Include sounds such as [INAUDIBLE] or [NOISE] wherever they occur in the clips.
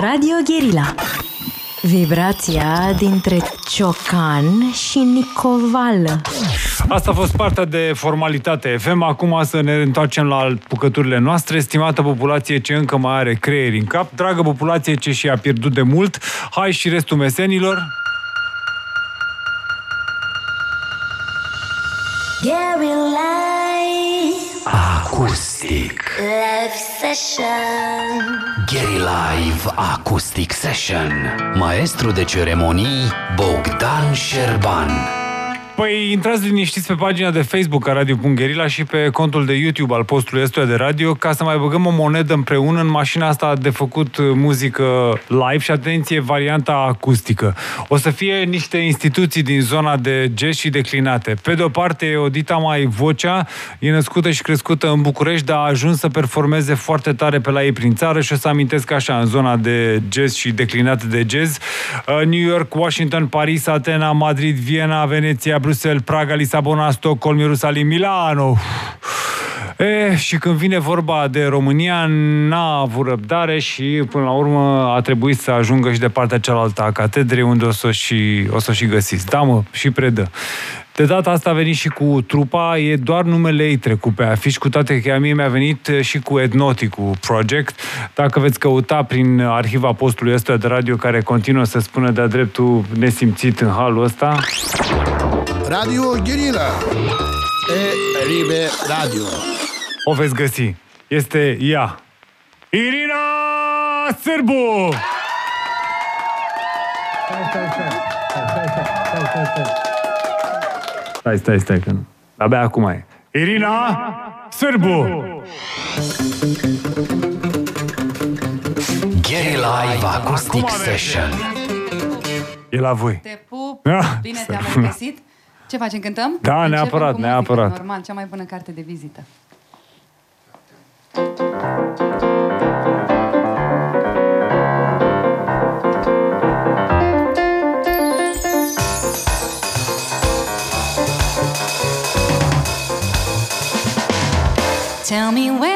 Radio Guerilla Vibrația dintre Ciocan și Nicovală Asta a fost partea de formalitate FM. Acum să ne întoarcem la bucăturile noastre. Stimată populație ce încă mai are creieri în cap, dragă populație ce și-a pierdut de mult, hai și restul mesenilor. Acoustic. Live Session Gary Live Acoustic Session. Maestru de ceremonii Bogdan Șerban. Păi intrați liniștiți pe pagina de Facebook a Radio.gherila și pe contul de YouTube al postului ăstuia de radio ca să mai băgăm o monedă împreună în mașina asta de făcut muzică live și atenție, varianta acustică. O să fie niște instituții din zona de jazz și declinate. Pe de o parte, Odita Mai Vocea e născută și crescută în București, dar a ajuns să performeze foarte tare pe la ei prin țară și o să amintesc așa, în zona de jazz și declinate de jazz. Uh, New York, Washington, Paris, Atena, Madrid, Viena, Veneția, Bruxelles, Praga, Lisabona, Stockholm, Ierusalim, Milano. E, și când vine vorba de România, n-a avut răbdare și până la urmă a trebuit să ajungă și de partea cealaltă a catedrei, unde o să o și, o să o și găsiți. Da, mă, și predă. De data asta a venit și cu trupa, e doar numele ei trecut pe afiș, cu toate că a mie mi-a venit și cu Etnoticul Project. Dacă veți căuta prin arhiva postului ăsta de radio care continuă să spună de-a dreptul nesimțit în halul ăsta, Radio Guerilla e Ribe Radio. o veți găsi. Este ea. Irina Sârbu! Stai, stai, stai. Stai, stai, stai, stai, stai. Stai, stai, stai, că nu. Abia acum e. Irina Sârbu! Gary Live Acoustic Acum Session. E la voi. Te pup, Ah, bine stai. te-am găsit. Ce facem, cântăm? Da, Începem neapărat, cu muzică, neapărat. Normal, cea mai bună carte de vizită. Tell me when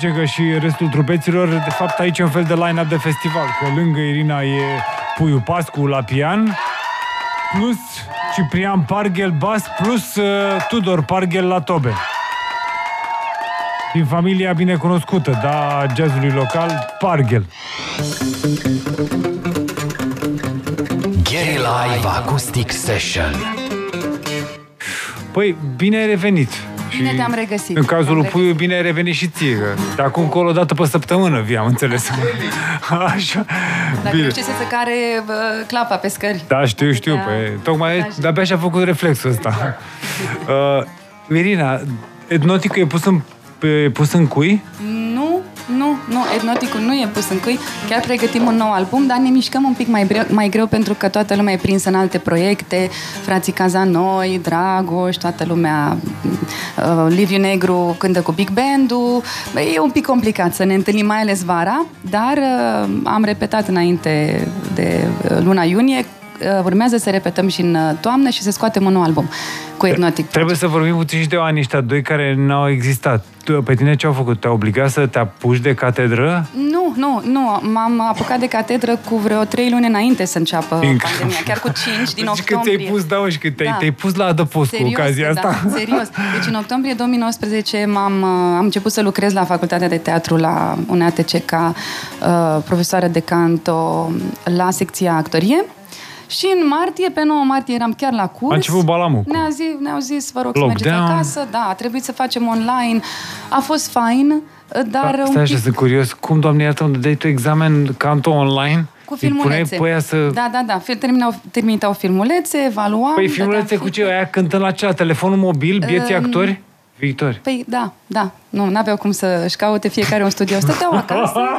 Bine, să zicem că și restul trupeților, de fapt aici e un fel de line-up de festival, că lângă Irina e Puiu Pascu la pian, plus Ciprian Parghel bas, plus uh, Tudor Parghel la tobe. din familia binecunoscută, da, jazzului local, Parghel. Gary Live Acoustic Session. Păi, bine ai revenit. Bine Și te-am regăsit. În cazul lui Am Puiu, bine ai revenit și ție. Că de acum încolo, o dată pe săptămână, vii, am înțeles. [LAUGHS] Așa. Dacă Bine. știi să se care bă, clapa pe scări. Da, știu, știu. Da. Păi, tocmai Așa. de-abia și-a făcut reflexul ăsta. Uh, Irina, etnoticul e pus în, e pus în cui? Nu, nu, nu, etnoticul nu e pus în cui. Chiar pregătim un nou album, dar ne mișcăm un pic mai greu, mai greu pentru că toată lumea e prinsă în alte proiecte. Frații Cazanoi, Dragoș, toată lumea, uh, Liviu Negru cântă cu Big Band-ul. Băi, E un pic complicat să ne întâlnim, mai ales vara, dar uh, am repetat înainte de uh, luna iunie uh, urmează să repetăm și în uh, toamnă și să scoatem un nou album cu Etnotic. Trebuie să vorbim puțin și de anii ăștia doi care n-au existat. Tu, pe tine ce au făcut? Te-au obligat să te apuci de catedră? Nu, nu, nu. M-am apucat de catedră cu vreo trei luni înainte să înceapă Inc- pandemia. Chiar cu cinci din Deci că octombrie. ți-ai pus, da, mă, și că te-ai, Da. te-ai pus la adăpost cu Serios, ocazia asta. Da, [LAUGHS] serios. Deci în octombrie 2019 m-am, uh, am început să lucrez la Facultatea de Teatru la UNATC ca uh, profesoară de canto la secția actorie. Și în martie, pe 9 martie, eram chiar la curs. A început balamul. Ne-au zis, ne-au zis vă rog să Lockdown. mergeți acasă. Da, a trebuit să facem online. A fost fain, dar Da, un stai așa, pic... sunt curios. Cum, doamne, iartă, unde dai tu examen canto online? Cu Îi puneai filmulețe. pe aia să... Da, da, da. Fil- Terminau, terminau filmulețe, evaluam. Păi dădeam filmulețe cu ce? feedback. Aia cântând la ce? La telefonul mobil? Bieții Um, actori? Viitori. Păi da, da. Nu, n-aveau cum să-și caute fiecare un studio. Stăteau acasă. [LAUGHS]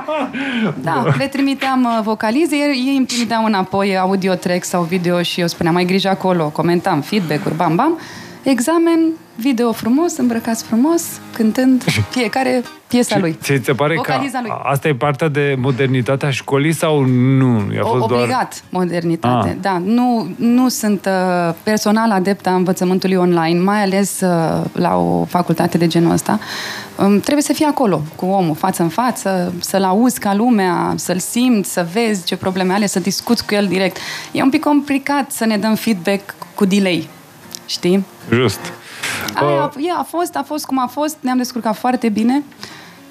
Da, le trimiteam uh, vocalize, ei, ei îmi trimiteau înapoi audio track sau video și eu spuneam, mai grijă acolo, comentam feedback-uri, bam, bam. Examen, video frumos, îmbrăcați frumos, cântând [LAUGHS] fiecare piesa lui. Ți se pare că Vocaliza lui. asta e partea de modernitatea școlii sau nu? I-a fost O, doar... obligat modernitate, Ah. da. Nu, nu sunt uh, personal adept a învățământului online, mai ales uh, la o facultate de genul ăsta. Um, trebuie să fii acolo, cu omul, față în față, să-l auzi ca lumea, să-l simți, să vezi ce probleme are, să discuți cu el direct. E un pic complicat să ne dăm feedback cu delay, știi? Just. Aia, Uh, e, a fost, a fost cum a fost, ne-am descurcat foarte bine.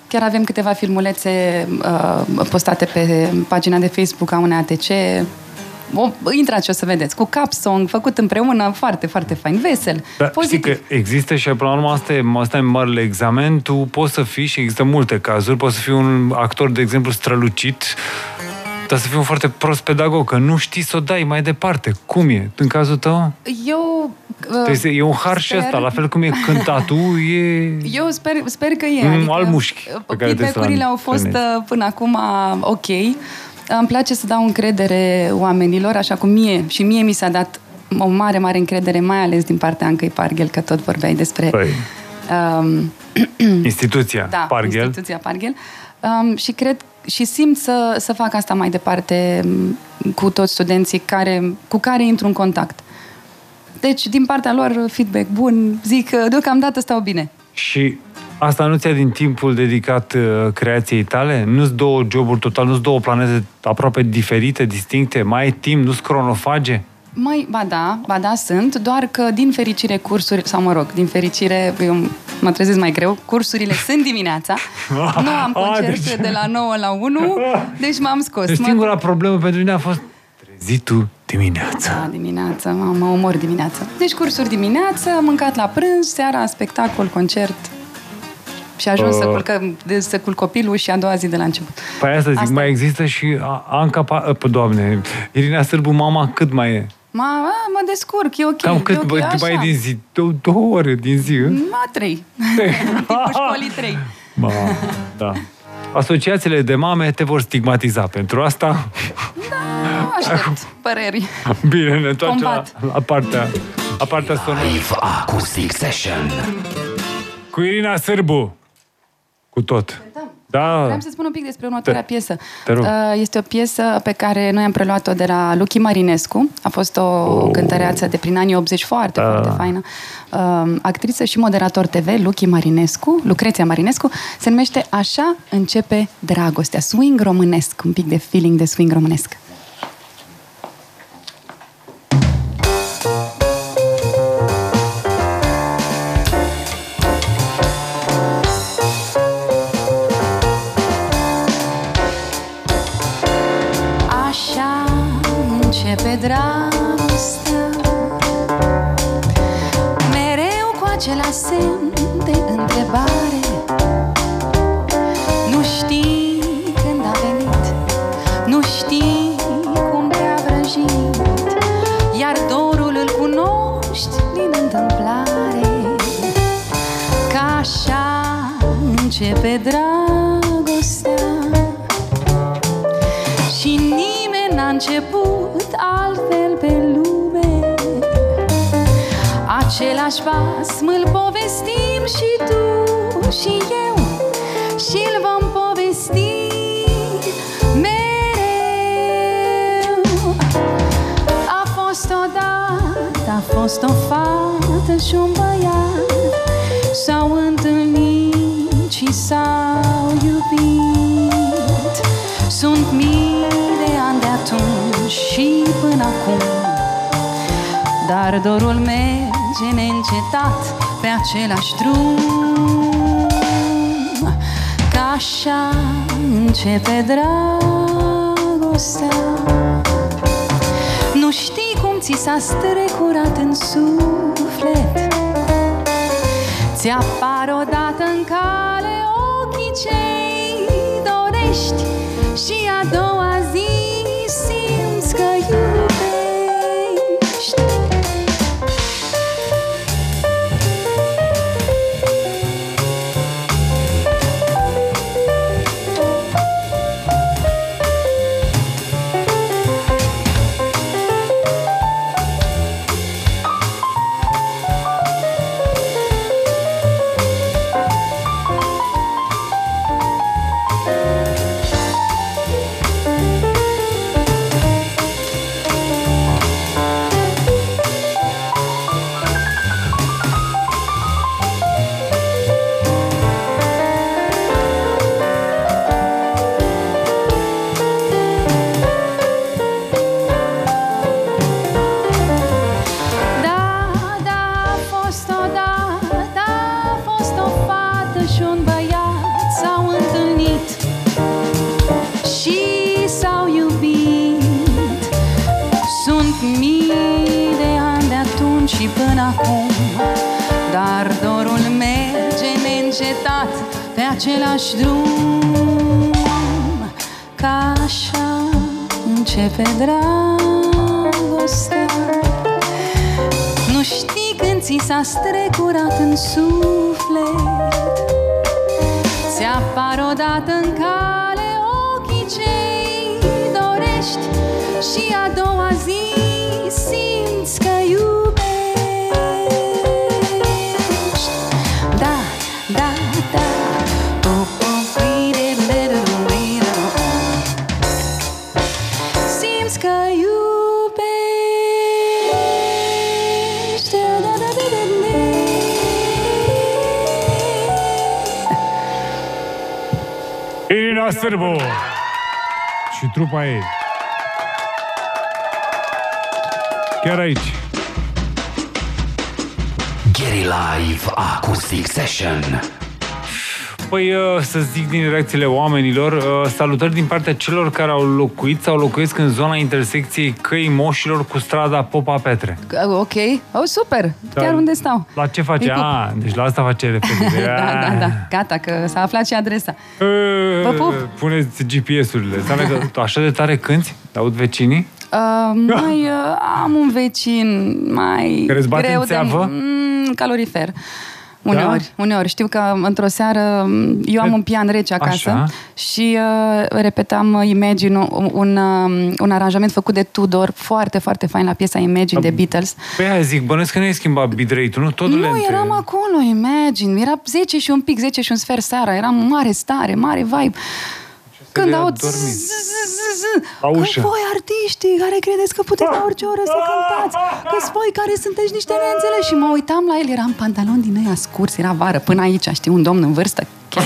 Chiar avem câteva filmulețe uh, postate pe pagina de Facebook a unei ATC. O, intrați și o să vedeți. Cu cap song, făcut împreună, foarte, foarte fain, vesel, Da, știi pozitiv. că există și până la urmă asta e, asta e marele examen, tu poți să fii și există multe cazuri, poți să fii un actor, de exemplu, strălucit, dar să fii un foarte prost pedagog, că nu știi să o dai mai departe. Cum e? În cazul tău? Eu... Uh, Trebuie să- e un har și sper- ăsta, la fel cum e cântatul, [LAUGHS] e... Eu sper, sper că e. Mm, adică, almușchi pe care trebuie să feedback-urile le au fost întâlnești. uh, până acum ok. Îmi place să dau încredere oamenilor, așa cum mie, și mie mi s-a dat o mare, mare încredere, mai ales din partea Ancăi Parghel, că tot vorbeai despre Păi, um, [CLEARS THROAT] instituția, da, Parghel. instituția Parghel. Um, și cred și simt să, să fac asta mai departe um, cu toți studenții care, cu care intru în contact. Deci, din partea lor, feedback bun, zic că deocamdată stau bine. Și asta nu ți-a din timpul dedicat uh, creației tale? Nu-s două joburi total, nu-s două planete aproape diferite, distincte? Mai ai timp, nu-s cronofage? Mai, ba da, ba da, sunt, doar că din fericire cursuri, sau mă rog, din fericire, eu mă trezesc mai greu, cursurile [LAUGHS] sunt dimineața, nu am [LAUGHS] Ah, concert deci- de la 9 la 1, deci m-am scos. Deci Mă- singura problemă pentru mine a fost trezi tu dimineața. Da, dimineața, mă, mă omor dimineața. Deci cursuri dimineața, am mâncat la prânz, seara, spectacol, concert. Și ajung să, Uh. culcă, de, să culc copilul și a doua zi de la început. Păi asta zic, Asta mai e. există și A- Anca, pa, pe doamne, Irina Sârbu, mama, cât mai e? Ma, a, mă descurc, e ok. Cam e cât ok, bă, mai e așa. din zi? Două, două ore din zi, [LAUGHS] în? Ma, trei. Tipul școlii trei. Ma, da. Asociațiile de mame te vor stigmatiza pentru asta. Nu aștept păreri. Bine, ne întoarcem la, Combat. la partea, la partea sonoră. Live Acoustic Session. Cu Irina Sârbu. Cu tot. Da. Vreau să spun un pic despre următoarea Te- piesă. te rog. Uh, Este o piesă pe care noi am preluat-o de la Luchi Marinescu. A fost o Oh. cântăreață de prin anii 80 foarte, Da. foarte faină. Uh, Actriță și moderator TV, Luchi Marinescu, Lucreția Marinescu, se numește Așa începe dragostea. Swing românesc, un pic de feeling de swing românesc. Același drum. Ca așa începe dragostea. Nu știi cum ți s-a strecurat în suflet. Ți apar odată în cale ochii cei dorești Și a doua același drum Ca așa începe dragostea nu știi când ți s-a strecurat în suflet Ți apar odată în cale ochii cei dorești Și a doua zi Irina Sârbu și trupa ei. Chiar aici. Gary Live Acoustic Session. Păi uh, să zic din reacțiile oamenilor, uh, salutări din partea celor care au locuit sau locuiesc în zona intersecției căii moșilor cu strada Popa Petre. Ok, oh, super, chiar unde stau La ce face? E cu- A, deci la asta face referire. [LAUGHS] Da, da, da, gata, că s-a aflat și adresa Uh, Vă pup. Puneți GPS-urile. Înseamnă că tu așa de tare cânti? Te aud vecinii? Uh, [LAUGHS] mai uh, am un vecin mai Care îți bate greu în țeavă? de mm, calorifer. Uneori, da? uneori. Știu că într-o seară m, eu am un pian rece acasă Așa. și uh, repetam uh, Imagine, un, un, uh, un aranjament făcut de Tudor, foarte, foarte fain la piesa Imagine de Beatles. Păi aia zic, bănesc că nu ai schimbat bitrate-ul, nu? Totul Nu, lente. eram acolo, Imagine. Era 10 și un pic, 10 și un sfert seara. Eram mare stare, mare vibe. Când de aud adormit. zzz, zzz, zzz, La că ușă. voi artiștii care credeți că puteți la orice oră să cântați, că voi care sunteți niște neînțeleși și mă uitam la el, era în pantaloni din ăia scurs, era vară, până aici, știi, un domn în vârstă, chiar.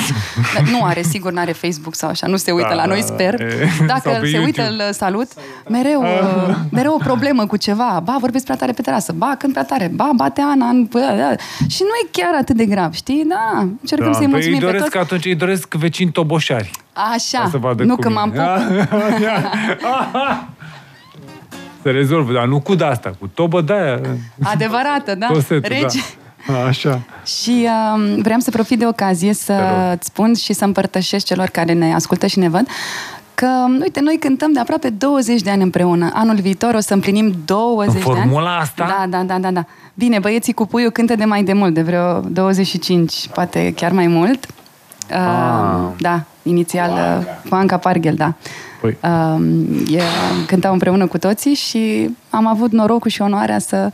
Dar [LAUGHS] Nu are, sigur, n-are Facebook sau așa, nu se uită Da, la noi, da, sper. e, [LAUGHS] sau Dacă pe se uită, YouTube. îl salut. Mereu, uh, [LAUGHS] mereu o problemă cu ceva. Ba, vorbesc prea tare pe terasă. Ba, cânt prea tare. Ba, bate Ana. În... bă, da. Și nu e chiar atât de grav, știi? Da, încercăm să-i păi mulțumim îi pe doresc, toți. atunci îi doresc vecini toboșari. Așa, să vadă nu cum că e. m-am pup. Se rezolvă, dar nu cu de asta, cu tobă de aia. Adevărată, da? Tot setul, Rege. Așa. Și uh, vreau să profit de ocazie Te rog. să-ți spun și să împărtășesc celor care ne ascultă și ne văd că, uite, noi cântăm de aproape 20 de ani împreună. Anul viitor o să împlinim 20 În de ani. formula asta? Da, da, da, da, da. Bine, băieții cu puiul cântă de mai de mult, de vreo 25, poate chiar mai mult. Uh, Ah. Da, inițial uh, cu Anca Parghel, da. Păi. Uh, e, cântau împreună cu toții și am avut norocul și onoarea să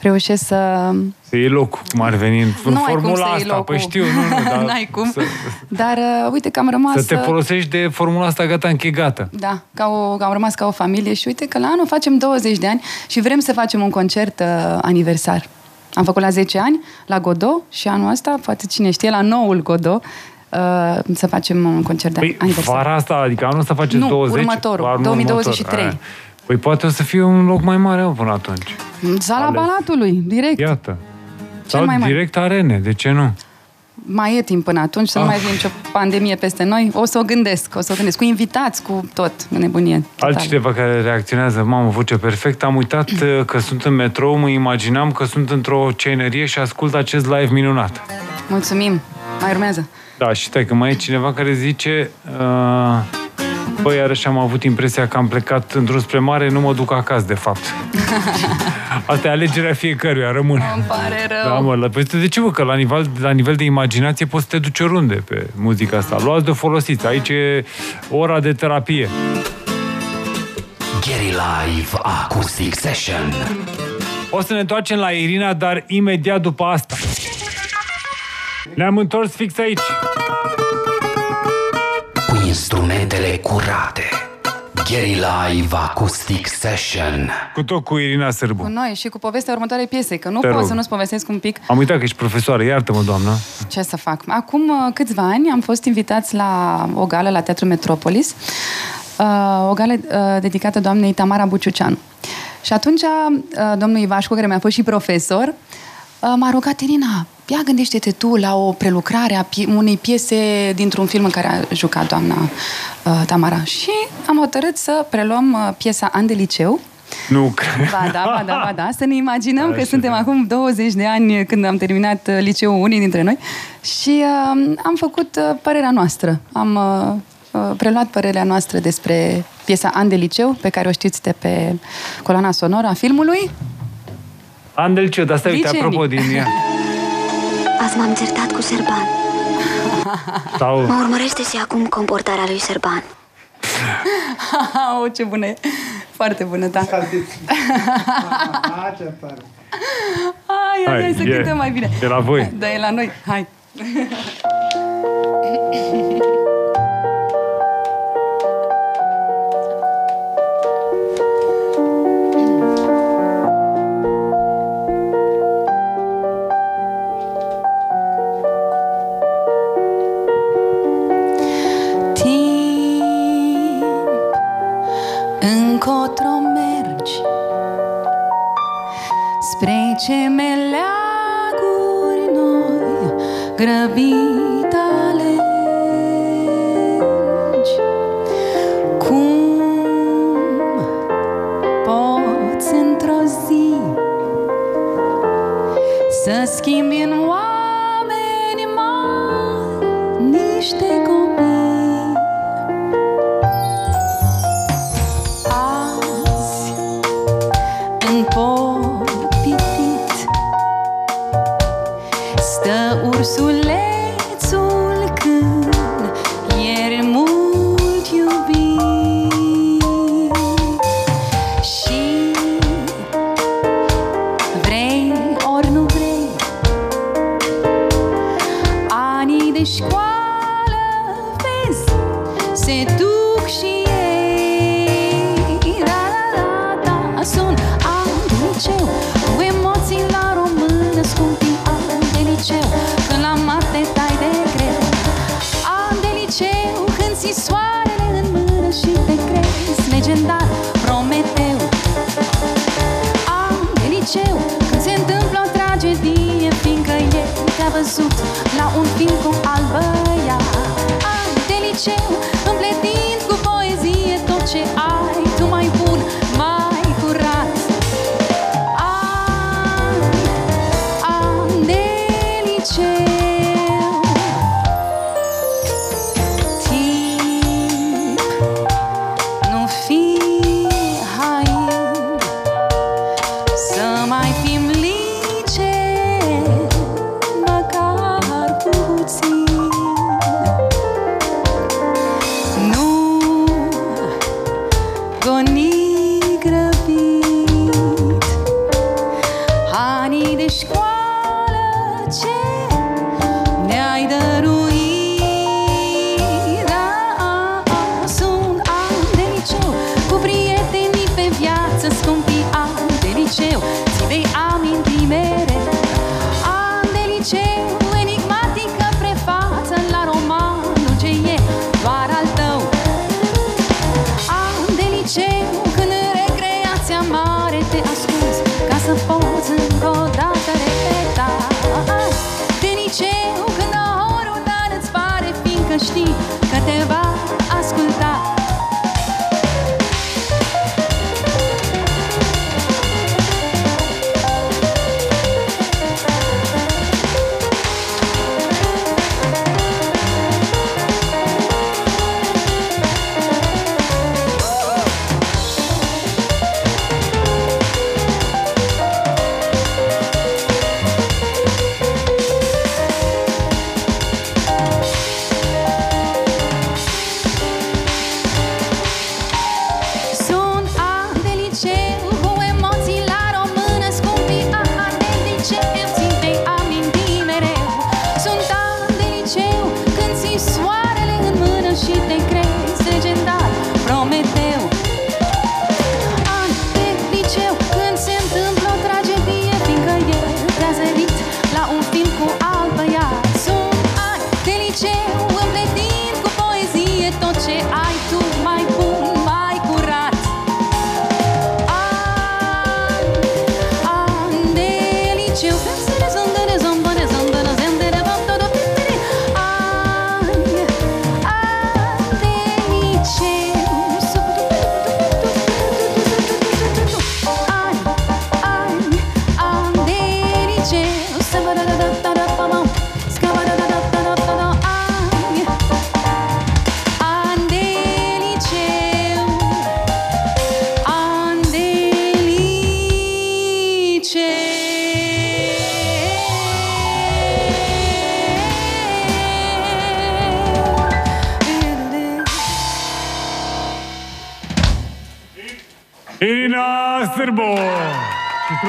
reușesc să Să iei locul, cum ar veni în în nu ai cum formula să iei asta. locul. Păi știu, nu, nu, [LAUGHS] dar N-ai cum. Să, Dar uh, uite că am rămas... să te uh, folosești de formula asta gata închegată. Da, ca o, că am rămas ca o familie și uite că la anul facem 20 de ani și vrem să facem un concert uh, aniversar. Am făcut la 10 ani, la Godot și anul ăsta, poate cine știe, la noul Godot, uh, să facem un concert de Păi aniversar. vara asta, adică anul ăsta faceți Nu, 20? următorul, Anul 2023. următor, aia. Păi poate o să fie un loc mai mare mă, până atunci. Sala ales. Balatului, direct. Iată. Sau mai mare. direct arene, de ce nu? Mai e timp până atunci, să nu Ah. mai vină nicio pandemie peste noi. O să o gândesc, o să o gândesc. Cu invitați, cu tot, în nebunie. totală. Altcineva care reacționează, mamă, voce perfect, am uitat uh, că sunt în metrou, mă imaginam că sunt într-o cenerie și ascult acest live minunat. Mulțumim. Mai urmează. Da, și stai că mai e cineva care zice uh, Băi, iarăși am avut impresia că am plecat într-un spre mare, nu mă duc acasă, de fapt. [LAUGHS] Asta e alegerea fiecăruia, rămâne. Îmi pare rău. Da, mă, la, păi de ce, mă, că la nivel, la nivel de imaginație poți să te duci oriunde pe muzica asta. Luați de folosiți. Aici e ora de terapie. Gary Live Acoustic Session. O să ne întoarcem la Irina, dar imediat după asta. Ne-am întors fix aici. Cu instrumentele curate. Gary Live Acoustic Session. Cu tot cu Irina Cu Sârbu. noi și cu povestea următoarei piese, că nu Te pot rog. să nu-ți povestesc un pic Am uitat că ești profesoară, iartă-mă, doamnă. ce să fac. Acum uh, câțiva ani am fost invitați la o gală la Teatrul Metropolis, uh, o gală uh, dedicată doamnei Tamara Buciuceanu. Și atunci uh, domnul Ivașcu, care mi-a fost și profesor, uh, m-a rugat, Irina, ia gândește-te tu la o prelucrare a pie- unei piese dintr-un film în care a jucat doamna uh, Tamara. Și am hotărât să preluăm uh, piesa An de liceu, Nu cred. Ba da, ba da, ba da. Să ne imaginăm că Așa, suntem da. acum 20 de ani când am terminat uh, liceul unii dintre noi și uh, am făcut uh, părerea noastră. Am uh, uh, preluat părerea noastră despre piesa An de liceu, pe care o știți de pe coloana sonoră a filmului. Andelciu, dar stai, uite, Licenii. apropo din ea. Azi m-am certat cu Serban. Sau... Mă urmărește și acum comportarea lui Serban. [LAUGHS] oh, ce bună e! Foarte bună, da. Hai, hai, hai să e- cântăm mai bine. E la voi. Da, e la noi. Hai. Ce meleaguri noi grăbit alegi. Cum poți într-o zi Să schimbi te-a văzut la un film cu albă ea Ani de liceu, împletind cu poezie tot ce ai Ca te va asculta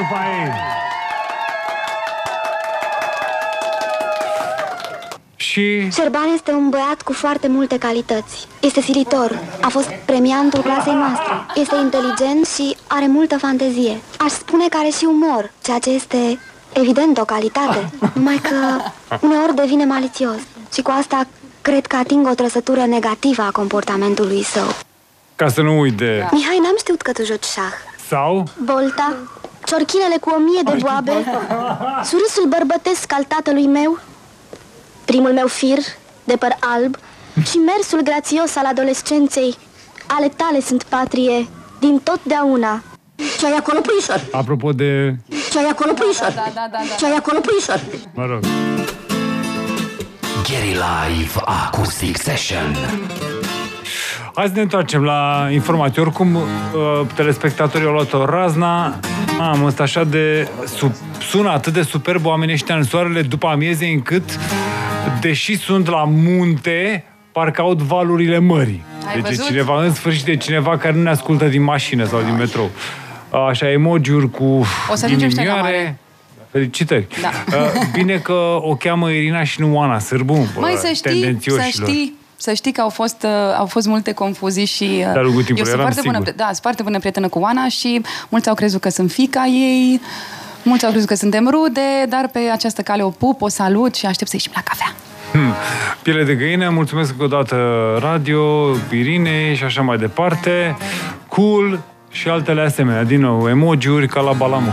trupa ei. Și Șerban este un băiat cu foarte multe calități. Este silitor, a fost premiantul clasei noastre. Este inteligent și are multă fantezie. Aș spune că are și umor, ceea ce este evident o calitate. Numai că uneori devine malițios. Și cu asta cred că ating o trăsătură negativă a comportamentului său. ca să nu uit de... Mihai, n-am știut că tu joci șah. Sau? Bolta, ciorchinele cu o mie de boabe, surâsul bărbătesc al tatălui meu, primul meu fir de păr alb și mersul grațios al adolescenței, ale tale sunt patrie, din totdeauna. Ce ai acolo, puișor? Apropo de... Ce ai acolo, puișor? Da, da, da, da. Ce ai acolo, puișor? Mă rog. Gary Live Acoustic Session. Hai să ne întoarcem la informații. Oricum, uh, telespectatorii au luat o razna. Am ăsta așa de... Sub, sună atât de superb oamenii ăștia în soarele după amieze încât, deși sunt la munte, parcă aud valurile mării. Ai deci e văzut? cineva, în sfârșit, e cineva care nu ne ascultă din mașină sau din metrou. Așa, emoji-uri cu O să ajungem și noi la inimioare. mare. Felicitări. Da. Uh, Bine că o cheamă Irina și nu Oana Sârbu. bă, Mai să știi, să tendențioșilor. știi, să știi că au fost, uh, au fost multe confuzii și uh, De-a lungul eu timpului, sunt eram foarte bună, sigur. pri- da, sunt foarte bună prietenă cu Oana și mulți au crezut că sunt fica ei, mulți au crezut că suntem rude, dar pe această cale o pup, o salut și aștept să ieșim la cafea. Hmm. Piele de găină, mulțumesc încă o dată radio, Irine și așa mai departe. Cool și altele asemenea. Din nou, emoji-uri ca la Balamuc.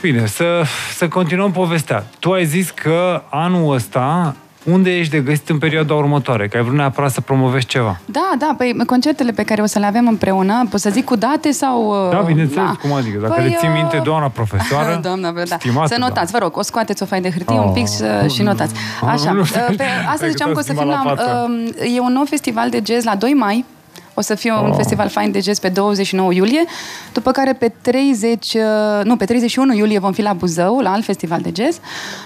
Bine, să, să continuăm povestea. Tu ai zis că anul ăsta, unde ești de găsit în perioada următoare? Că ai vrut neapărat să promovezi ceva. Da, da, păi concertele pe care o să le avem împreună, pot să zic cu date sau... uh, Da, bineînțeles, cum adică? Dacă le ții uh, minte, doamna profesoară, [LAUGHS] Doamna, da. stimată, să notați, vă rog, o scoateți o foaie de hârtie, Oh. un pic și, și notați. Așa, Nu știu. uh, pe, [LAUGHS] asta Cred ziceam că că o să te-a fim schimbat la... la față. uh, E un nou festival de jazz la 2 mai, o să fie un Oh. festival fain de jazz pe 29 iulie, după care pe 30, uh, nu, pe 31 iulie vom fi la Buzău, la alt festival de jazz,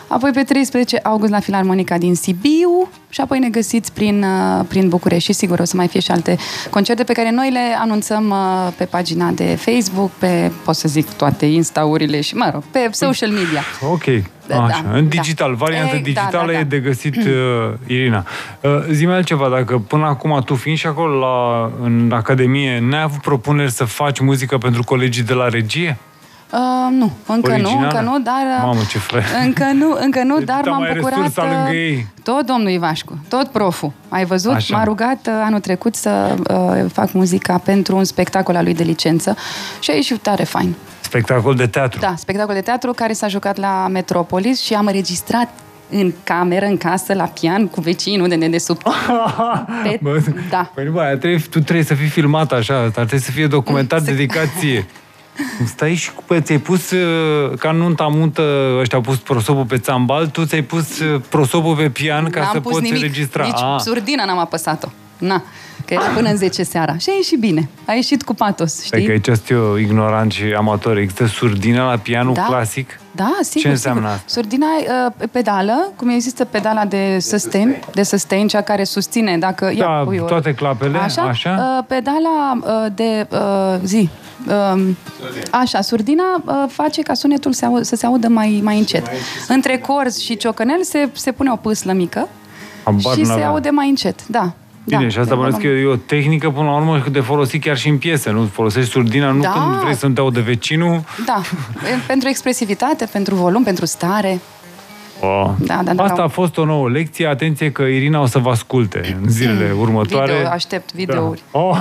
apoi pe 13 august la Filarmonica din Sibiu și apoi ne găsiți prin, uh, prin București și sigur o să mai fie și alte concerte pe care noi le anunțăm uh, pe pagina de Facebook, pe, pot să zic, toate instaurile și, mă rog, pe social media. Ok, Da, așa. da, în da. digital, varianta Ei, da, digitală da, da. e de găsit, uh, Irina. Uh, zi-mi altceva, dacă până acum tu fiind și acolo la, în Academie, n-ai avut propuneri să faci muzică pentru colegii de la regie? Uh, nu, încă Originală? nu, încă nu, dar... uh, Mamă, ce frate. Încă nu, încă nu, Deci dar ta m-am mai bucurat... resursa uh, lângă ei. Tot domnul Ivașcu, tot proful. Ai văzut? Așa. M-a rugat uh, anul trecut să uh, fac muzica pentru un spectacol al lui de licență și a ieșit tare fain. Spectacol de teatru. Da, spectacol de teatru care s-a jucat la Metropolis și am înregistrat în cameră, în casă, la pian, cu vecinul de dedesubt. [LAUGHS] Pe, Bă, da. Păi nu, bă, aia trebuie, tu trebuie să fii filmat așa, ar trebui să fie documentar dedicat ție. [LAUGHS] Stai și cu pe, ți-ai pus, uh, ca în nunta muntă, ăștia au pus prosopul pe țambal, tu ți-ai pus uh, prosopul pe pian ca N-am să pus poți nimic, înregistra. nici Ah. surdina n-am apăsat-o. Na, că era până în 10 seara. Și a ieșit bine. A ieșit cu patos, știi? Stai că aici sunt eu ignorant și amator. Există surdina la pianul clasic? Da, sigur. Ce înseamnă sigur. asta? Surdina uh, pedală, cum există pedala de sustain, de sustain, cea care susține dacă... Da, ia, pui o- toate clapele, așa? Uh, pedala uh, de uh, zi. Um, așa, surdina uh, face ca sunetul se au, să se audă mai, mai încet. Între corzi și ciocănel se, se pune o pâslă mică Habar și se n-aveam. aude mai încet. Da. Bine, da, și asta de bănesc că volum. e o tehnică, până la urmă, de folosit chiar și în piese, nu? Folosești surdina nu Da. când vrei să-mi te audă vecinul. Da, [LAUGHS] e- pentru expresivitate, pentru volum, pentru stare. Oh. Da, da, da. Asta a fost o nouă lecție. Atenție că Irina o să vă asculte în zilele următoare. Video, aștept videouri. Da. Oh,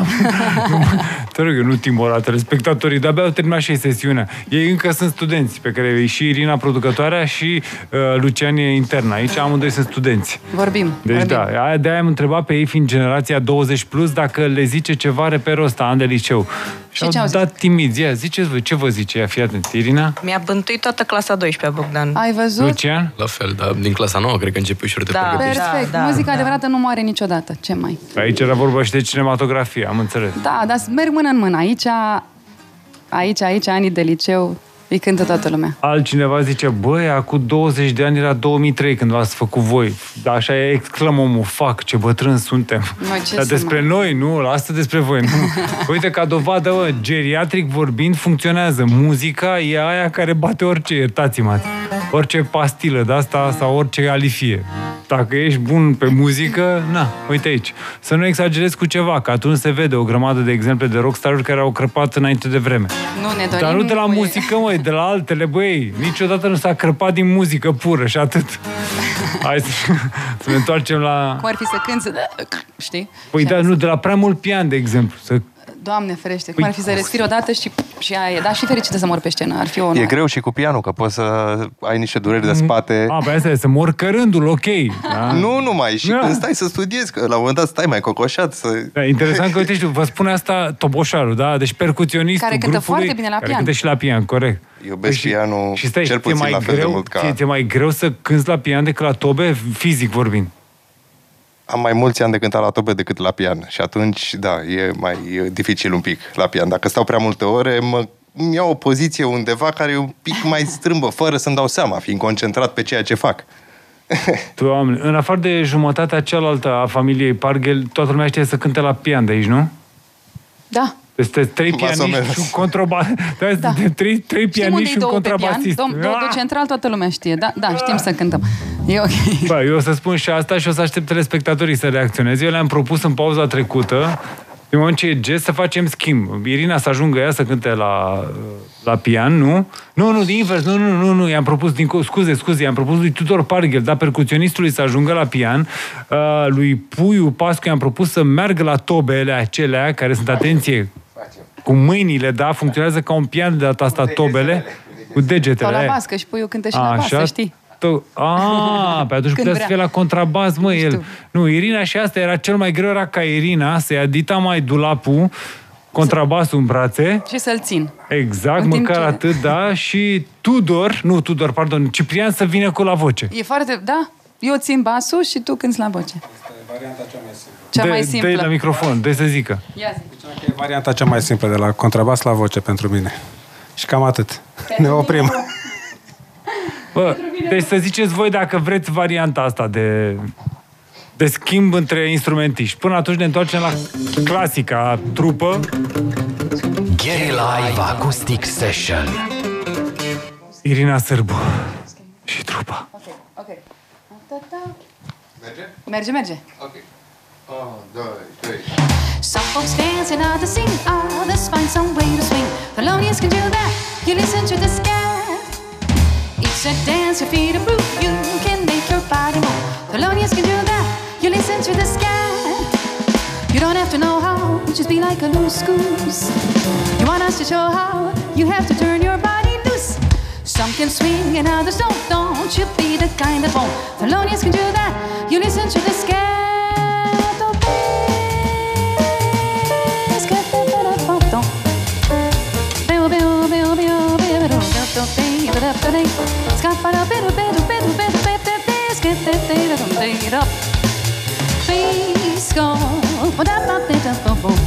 nu, [LAUGHS] te rog, eu nu timora telespectatorii, de-abia au terminat și ei sesiunea. Ei încă sunt studenți, pe care și Irina, producătoarea, și uh, Lucian e intern. Aici amândoi sunt studenți. Vorbim. Deci vorbim. da, aia de-aia am întrebat pe ei, fiind generația 20+, plus, dacă le zice ceva reperul ăsta, an de liceu. Și, Și ce au au zis? dat timid. Ia, ziceți voi, ce vă zice? Ia, fii atent. Irina? Mi-a bântuit toată clasa 12 Bogdan. Ai văzut? Lucian? La fel, dar din clasa nouă cred că începe ușor de Da. pregătire. Perfect. Da, da, Muzica da. adevărată nu moare niciodată. Ce mai? Aici era vorba și de cinematografie, am înțeles. Da, dar merg mână în mână. Aici, aici, aici, anii de liceu, Îi cântă toată lumea. Altcineva zice, băi, acum 20 de ani era 2003 când v-ați făcut voi. Dar așa e, exclamă omul, fac, ce bătrân suntem. Noi ce Dar să despre mai- noi, nu, asta despre voi, nu. [LAUGHS] Uite, ca dovadă, bă, geriatric vorbind, funcționează. Muzica e aia care bate orice, iertați-mă, orice pastilă de asta sau orice alifie. Dacă ești bun pe muzică, na, uite aici. Să nu exagerezi cu ceva, că atunci se vede o grămadă de exemple de rockstar-uri care au crăpat înainte de vreme. Nu ne dorim Dar nu de la cu- muzică, măi, de la altele, băi. Niciodată nu s-a crăpat din muzică pură și atât. Hai să, [LAUGHS] să ne întoarcem la... Cum ar fi să cânți, știi? Păi da, nu, de la prea mult pian, de exemplu. Să... Doamne ferește, cum Păi- ar fi să respiri odată și, și aia e. Da, și fericită să mor pe scenă, ar fi o E greu și cu pianul, că poți să ai niște dureri de spate. A, pe asta e, să mor cărându-l, ok. Da? [LAUGHS] Nu numai, și Da. când stai să studiezi, că la un moment dat stai mai cocoșat să... Da, interesant că, uite, știu, vă spune asta Toboșarul, da? Deci percuționistul Care cântă grupului, foarte bine la care pian. cântă și la pian, corect. Iubesc și, pianul și stai, cel ție puțin mai la fel de greu, mult ca- ție, ție mai greu să cânti la pian decât la tobe, fizic vorbind. Am mai mulți ani de cântat la tobe decât la pian și atunci, da, e mai e dificil un pic la pian. Dacă stau prea multe ore, mă îmi iau o poziție undeva care e un pic mai strâmbă, fără să-mi dau seama, fiind concentrat pe ceea ce fac. [LAUGHS] Doamne, în afară de jumătatea cealaltă a familiei Parghel, toată lumea știe să cânte la pian de aici, nu? Da. Deci sunteți trei Mas o pianiști menos. și un contrabas. [LAUGHS] Da, da. Trei, trei Știm unde pianiști e și un două pe pian? contrabasist. Dom- două Ah! de central, toată lumea știe. Da, da, știm să cântăm. E ok. Bă, eu o să spun și asta și o să aștept telespectatorii să reacționeze. Eu le-am propus în pauza trecută, în moment ce e gest, să facem schimb. Irina să ajungă ea să cânte la, la pian, nu? Nu, nu, din invers, nu, nu, nu, nu, i-am propus, din, co- scuze, scuze, i-am propus lui Tudor Parghel, da, percuționistului să ajungă la pian, uh, lui Puiu Pascu i-am propus să meargă la tobele acelea, care sunt, atenție, cu mâinile, da, funcționează ca un pian de data asta tobele, cu degetele. Sau la aia. bască și pui eu cântă și la basă, știi? To- A, pe atunci Când putea să vrea. fie la contrabas, mă, el. Nu, Irina și asta era cel mai greu, era ca Irina, să ia dita mai dulapul, contrabasul în brațe, Și să-l țin. exact, În timp măcar ce- atât, da, [LAUGHS] și Tudor, nu Tudor, pardon, Ciprian să vină cu la voce. E foarte... Da, eu țin basul și tu cânti la voce. Cea Dă- mai dă-i simplă. la microfon, dă să zică. Ia zi. E varianta cea mai simplă, de la contrabas la voce pentru mine. Și cam atât. Ne oprim. Bă, deci să ziceți voi dacă vreți varianta asta de, de schimb între instrumentiști. Până atunci ne întoarcem la clasica trupă. Gary Live Acoustic Session. Irina Sârbu și trupa. Ok. Merge, merge. Oh, some folks dance and others sing, others find some way to swing. Thelonious can do that. You listen to the scat. It's a dance your feet approve. You can make your body move. Thelonious can do that. You listen to the scat. You don't have to know how, just be like a loose goose. You want us to show how? You have to turn your body loose. Some can swing and others don't. Don't you be the kind that won't. Thelonious can do that. You listen to the scat. Oh, bass,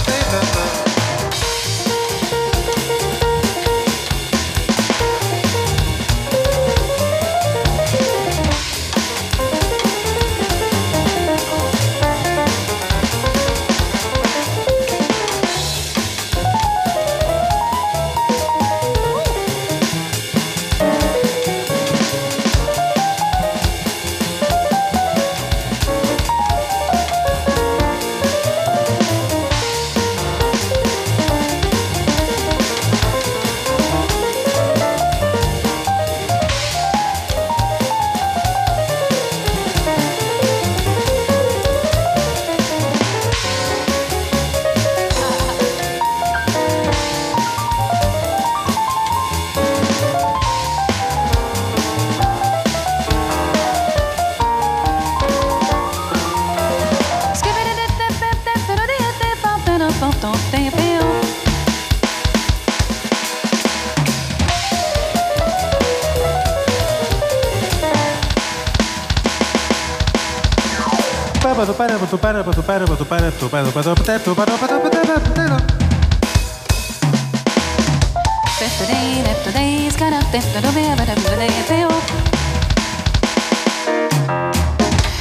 Música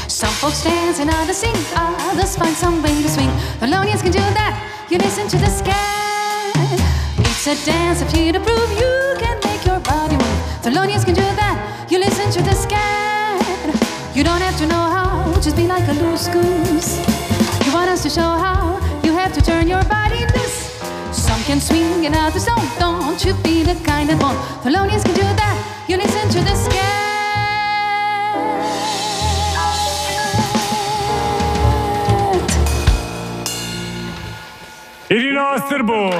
Some folks dance and others sing, others find some way to swing. The Thelonians can do that. You listen to the sky. It's a dance of you to prove you can make your body move. The Thelonians can do goose. You want us to show how you have to turn your body loose. Some can swing and others don't. Don't you be the kind that won't. Thelonians can do that. You listen to the sky. Irina Sârbu!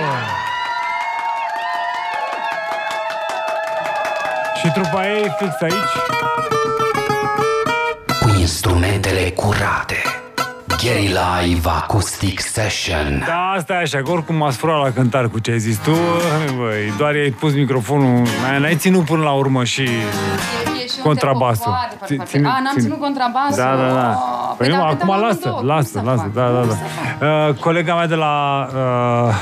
Și trupa ei fix aici. Cu instrumentele curate. Gary Live Acoustic Session. Da, asta e așa, că oricum m-a sfurat la cântar cu ce ai zis tu, băi, doar i-ai pus microfonul, n-ai- n-ai ținut până la urmă și E și un contrabasul. tempo foarte, foarte, Ți- foarte. ține- A, n-am ține. ținut contrabasul. Da, da, da. Oh, Păi da, nu, cântam acum amândouă. lasă, Cum lasă, să lasă, fac? da, da, Cum da. să fac? Uh, colega mea de la uh,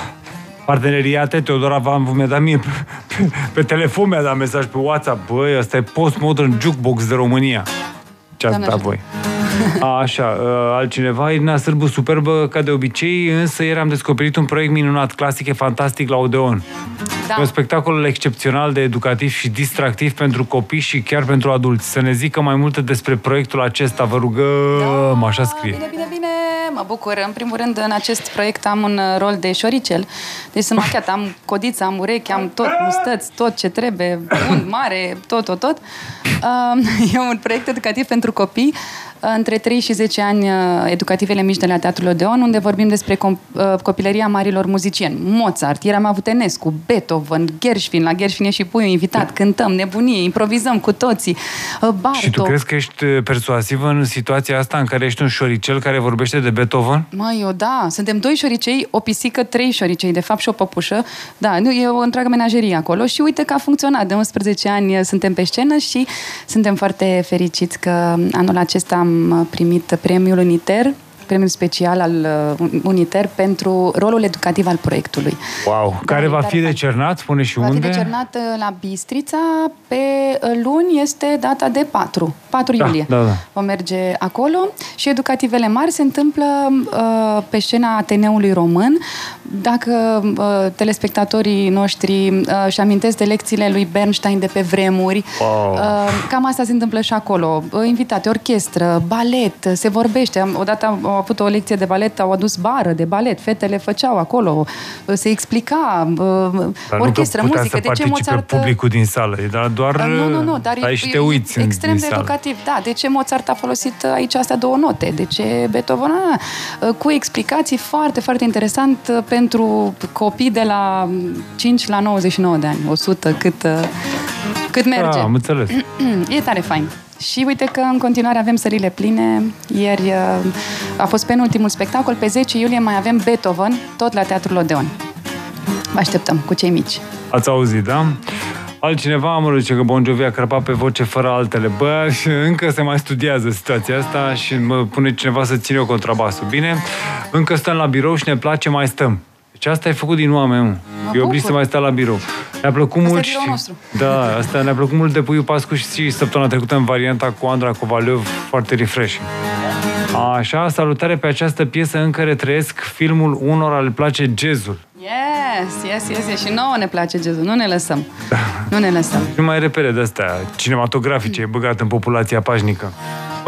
parteneriate, Teodora Van, mi-a dat mie pe, pe, pe telefon, mi-a dat mesaj pe WhatsApp, băi, ăsta e postmodern jukebox de România. Ce ați Doamne dat ajută. voi? A, așa, uh, altcineva, Irina Sârbu, superbă ca de obicei, însă ieri am descoperit un proiect minunat, clasic, e fantastic la Odeon. Da. Un spectacol excepțional de educativ și distractiv pentru copii și chiar pentru adulți. Să ne zică mai multe despre proiectul acesta, vă rugăm, așa scrie. Bine, bine, bine, mă bucur. În primul rând, în acest proiect am un uh, rol de șoricel. Deci sunt machiat, am codiță, am urechi, am tot, mustăți, tot ce trebuie, bun, mare, tot, tot, tot. Um, [LAUGHS] E un proiect educativ pentru copii uh, între 3 și 10 ani uh, educativele mici de la Teatrul Odeon, unde vorbim despre com- uh, copilăria marilor muzicieni. Mozart, Ieram Avutenescu, Beethoven, Gershwin, la Gershwin e și puiul invitat, cântăm, nebunie, improvizăm cu toții, uh, Bartok. Și tu crezi că ești uh, persuasivă în situația asta în care ești un șoricel care vorbește de Beethoven? Măi, eu da, suntem doi șoricei, o pisică, trei șoricei, de fapt și o păpușă. Da, nu, e o întreagă menagerie acolo și uite că a funcționat. De 11 ani uh, suntem pe scenă și suntem foarte fericiți că anul acesta am uh, primit premiul Uniter, premiul special al uh, Uniter pentru rolul educativ al proiectului. Wow! Care va fi decernat? Spune și Va fi unde? decernat uh, la Bistrița pe uh, luni, este data de 4, 4 Da, iulie. da, da. Vom merge acolo și educativele mari se întâmplă uh, pe scena Ateneului Român. Dacă uh, telespectatorii noștri uh, își amintesc de lecțiile lui Bernstein de pe vremuri, Wow. uh, cam asta se întâmplă și acolo. Uh, invitate, orchestră, balet, uh, se vorbește. Am, odată am au avut o lecție de balet, au adus bară de balet, fetele făceau acolo, uh, se explica, uh, Dar orchestră, nu că putea muzică, să de ce participe Mozart... publicul din sală, e da, doar Uh, Nu, nu, nu, dar stai e, și te e uiți în- extrem din de sală. educativ. Da, de ce Mozart a folosit uh, aici astea două note? De ce Beethoven? A, uh, cu explicații foarte, foarte interesant uh, pentru copii de la 5 la 99 de ani, 100, cât, uh, cât merge. Da, am înțeles. [CLEARS THROAT] e tare fain. Și uite că în continuare avem sările pline. Ieri uh, a fost penultimul spectacol. Pe 10 iulie mai avem Beethoven, tot la Teatrul Odeon. Vă așteptăm cu cei mici. Ați auzit, da? Altcineva mă zice că Bon Jovi a crăpat pe voce fără altele. Bă, și încă se mai studiază situația asta și mă pune cineva să ține eu contrabasul. Bine, încă stăm la birou și ne place, mai stăm. Deci asta ai făcut din oameni, mă. Eu oblig să mai sta la birou. Ne-a plăcut Asta e mult biroul și... nostru. Da, asta ne-a plăcut mult de Puiu Pascu și săptămâna trecută în varianta cu Andra Covaleu, foarte refreshing. Așa, salutare pe această piesă încă retrăiesc filmul unora le place jazzul. Yes, yes, yes, yes. Și nouă ne place jazzul. Nu ne lăsăm. Nu ne lăsăm. Nu mai repere de astea cinematografice băgat în populația pașnică.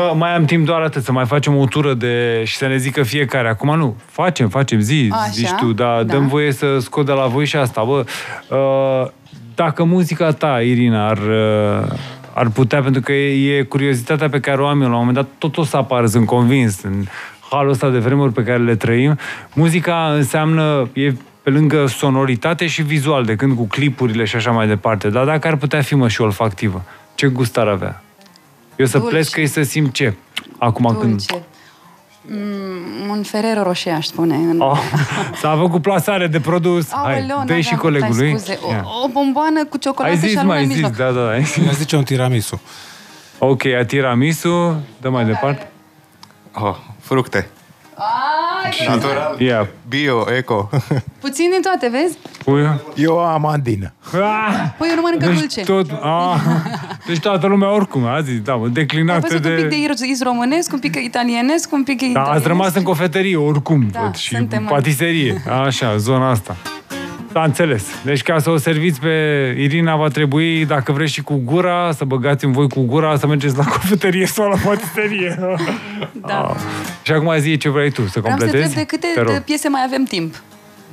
Bă, mai am timp doar atât, să mai facem o tură de... și să ne zică fiecare. Acum nu, facem, facem, zi, Așa, zici tu, dar da. dăm voie să scot de la voi și asta. Bă, uh, dacă muzica ta, Irina, ar, uh, ar putea, pentru că e, e curiozitatea pe care o am eu, la un moment dat tot o să apară, sunt convins, în halul ăsta de vremuri pe care le trăim, muzica înseamnă, e pe lângă sonoritate și vizual, de când cu clipurile și așa mai departe. Dar dacă ar putea fi, mă, și olfactivă, ce gust ar avea? Eu să Dulce. plec că să simt ce? Acum când... Dulce. Mm, un Ferrero Rocher, aș spune. În... Oh, s-a făcut plasare de produs. Hai, Aoleu, dă și n-aveam- colegului. stai, scuze, Ia. o, o bomboană cu ciocolată Ai zis, și alune mai în zis, mijloc. da, da. Ea zice un tiramisu. Ok, a tiramisu, dă mai departe. Oh, fructe. Ai, Natural. Ia. Bio, eco. [LAUGHS] Puțin din toate, vezi? Puiu? Eu am andină. Ah! Păi eu nu mănâncă Deci dulce. tot, ah, deci toată lumea oricum a zis, da, mă, Ai declinată văzut un pic de de... iz- iz românesc, un pic italienesc, un pic Da, italienesc. ați rămas în cofetărie oricum Da, văd, și suntem în- patiserie, așa, zona asta. Da, înțeles. Deci ca să o serviți pe Irina va trebui, dacă vreți și cu gura, să băgați în voi cu gura, să mergeți la [LAUGHS] cofetărie sau la patiserie. [LAUGHS] Da. și acum zi ce vrei tu, să Vreau să te completezi? întreb de câte Te rog. de piese mai avem timp.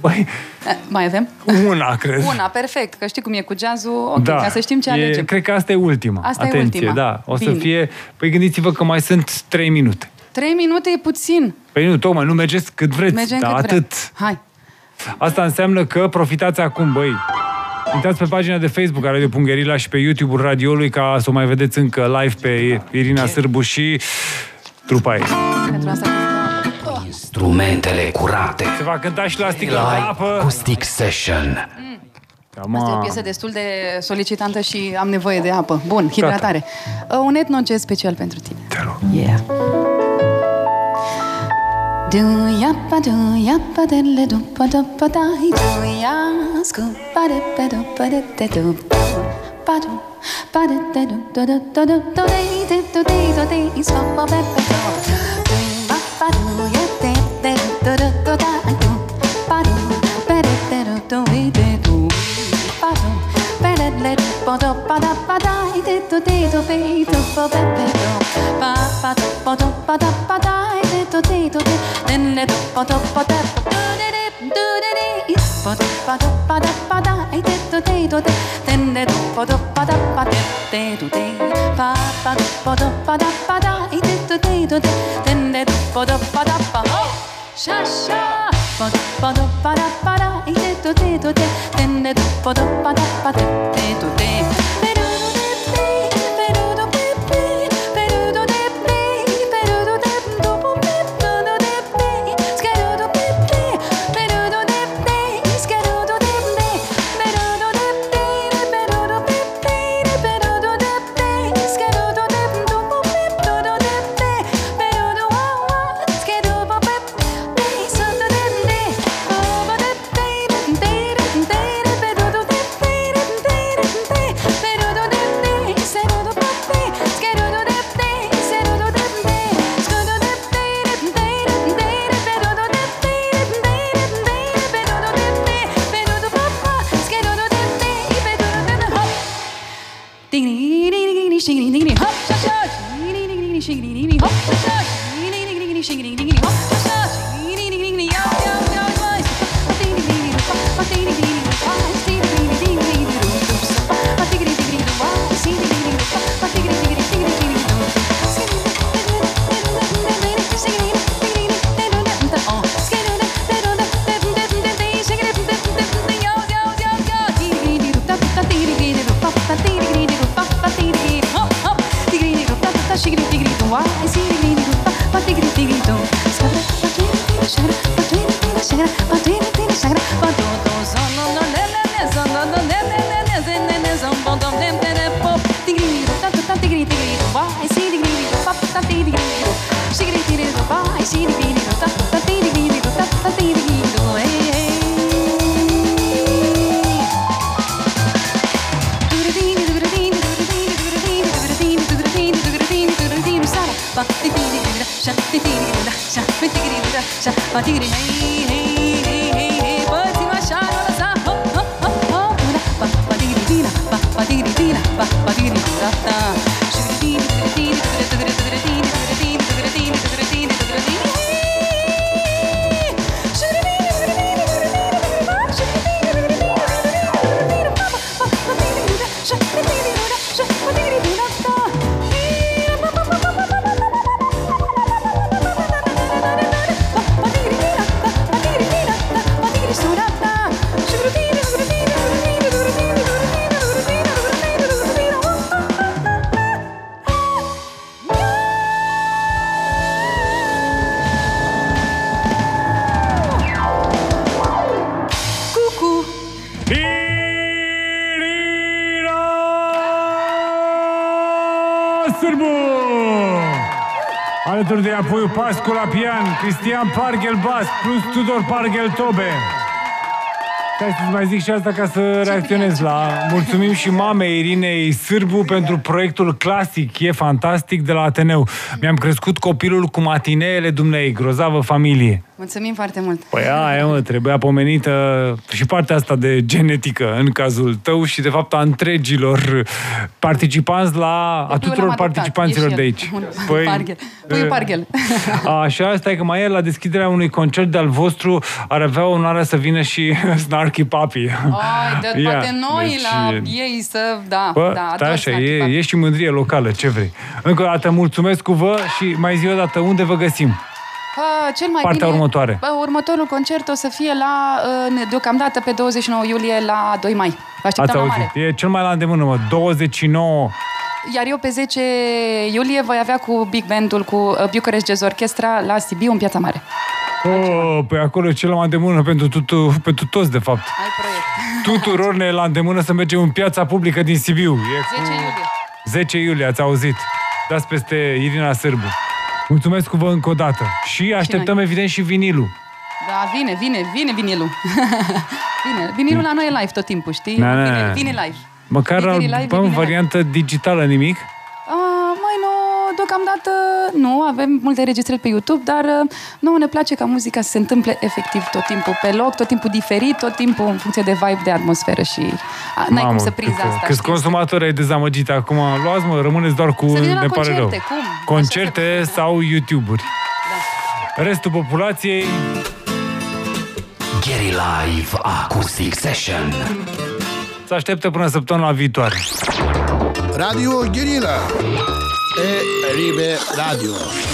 Băi, Eh, Mai avem? una, cred. Una, perfect, că știi cum e cu jazzul, ok, da. ca să știm ce e, alegem. Cred că asta e ultima. Asta e Atenție, ultima. da. O să Bine. fie... Păi gândiți-vă că mai sunt 3 minute. Trei minute e puțin. Păi nu, tocmai, nu mergeți cât vreți, Mergem dar cât atât. Vrem. Hai. Asta înseamnă că profitați acum, băi. Intrați pe pagina de Facebook a Radio Pungherilaș și pe YouTube-ul radioului ca să o mai vedeți încă live pe Irina Sârbu și trupa ei. Pentru asta Instrumentele curate. Se va cânta și la sticlă de Live apă. Acoustic Session. Asta e o piesă destul de solicitantă și am nevoie de apă. Bun, hidratare. Uh, un etno jazz special pentru tine. Te rog. Yeah. Do ya yappa do ya ba de le do diddle do doppa da he do ya scoopa dippa de ditte do pa do pa ditte do do do do do do de dee do de do dee scoopa beppa do do yappa do ya yappe ditte do do do da do pa do pa ditte do do dee dee do pa do pa diddle do doppa da pa da dee do de do de do pa beppa do pa pa doppa doppa da pa da Sha-sha! Le Alături de Apoiu Pascu la pian, Cristian Parghel bas, plus Tudor Parghel tobe. Stai să mai zic și asta ca să reacționez la... Mulțumim și mamei Irinei Sârbu pentru proiectul clasic, e fantastic, de la Ateneu. Mi-am crescut copilul cu matineele dumnei, grozavă familie. Mulțumim foarte mult. Păi aia, mă, trebuia pomenită și partea asta de genetică în cazul tău și, de fapt, a întregilor participanți la... a Eu tuturor l-am adoptat, participanților e și de el. aici. Un parghel. Păi, e, parghel. [LAUGHS] Așa, stai că mai e la deschiderea unui concert de-al vostru ar avea onoarea să vină și [LAUGHS] Snarky Papi. Ai, de, Ia, poate noi deci, la ei să... Da, Bă, da, stai ador așa, Snarky e, Papi. e și mândrie locală, ce vrei. Încă o dată mulțumesc cu vă și mai zi o dată unde vă găsim. Ah, cel mai Partea bine, următoare. Bă, următorul concert o să fie la, uh, deocamdată pe 29 iulie la 2 mai. Vă Ați așteptăm la mare. auzit, e cel mai la îndemână, mă, 29 Iar eu pe 10 iulie voi avea cu Big Bandul, cu uh, Bucharest Jazz Orchestra la Sibiu, în Piața Mare. Oh, pe acolo e cel mai îndemână pentru, tutu, pentru toți, de fapt. Ai proiect. [LAUGHS] Tuturor ne e la îndemână să mergem în piața publică din Sibiu. E 10 iulie. 10 iulie, ați auzit. Dați peste Irina Sârbu. Mulțumesc cu vă încă o dată. Și așteptăm, noi. evident, și vinilul. Da, vine, vine, vine vinilul. [LAUGHS] vine. Vinilul la noi e live tot timpul, știi? Na, na, Vine, na. vine live. Măcar Vine live, bă, în vine variantă digitală, nimic? Ah, mai nu, deocamdată nu, avem multe registrări pe YouTube, dar uh, nouă ne place ca muzica să se întâmple efectiv tot timpul pe loc, tot timpul diferit, tot timpul în funcție de vibe, de atmosferă și a, n-ai cum să prinzi cât, asta. Câți știi? consumatori ai dezamăgit acum? Luați, mă, rămâneți doar cu... Să vină la ne pare rău. concerte, cum? Concerte sau YouTube-uri. Da. Restul populației... Gary Live Acoustic Session. Să așteptă până săptămâna viitoare. Radio Guerilla. E Ribe Radio.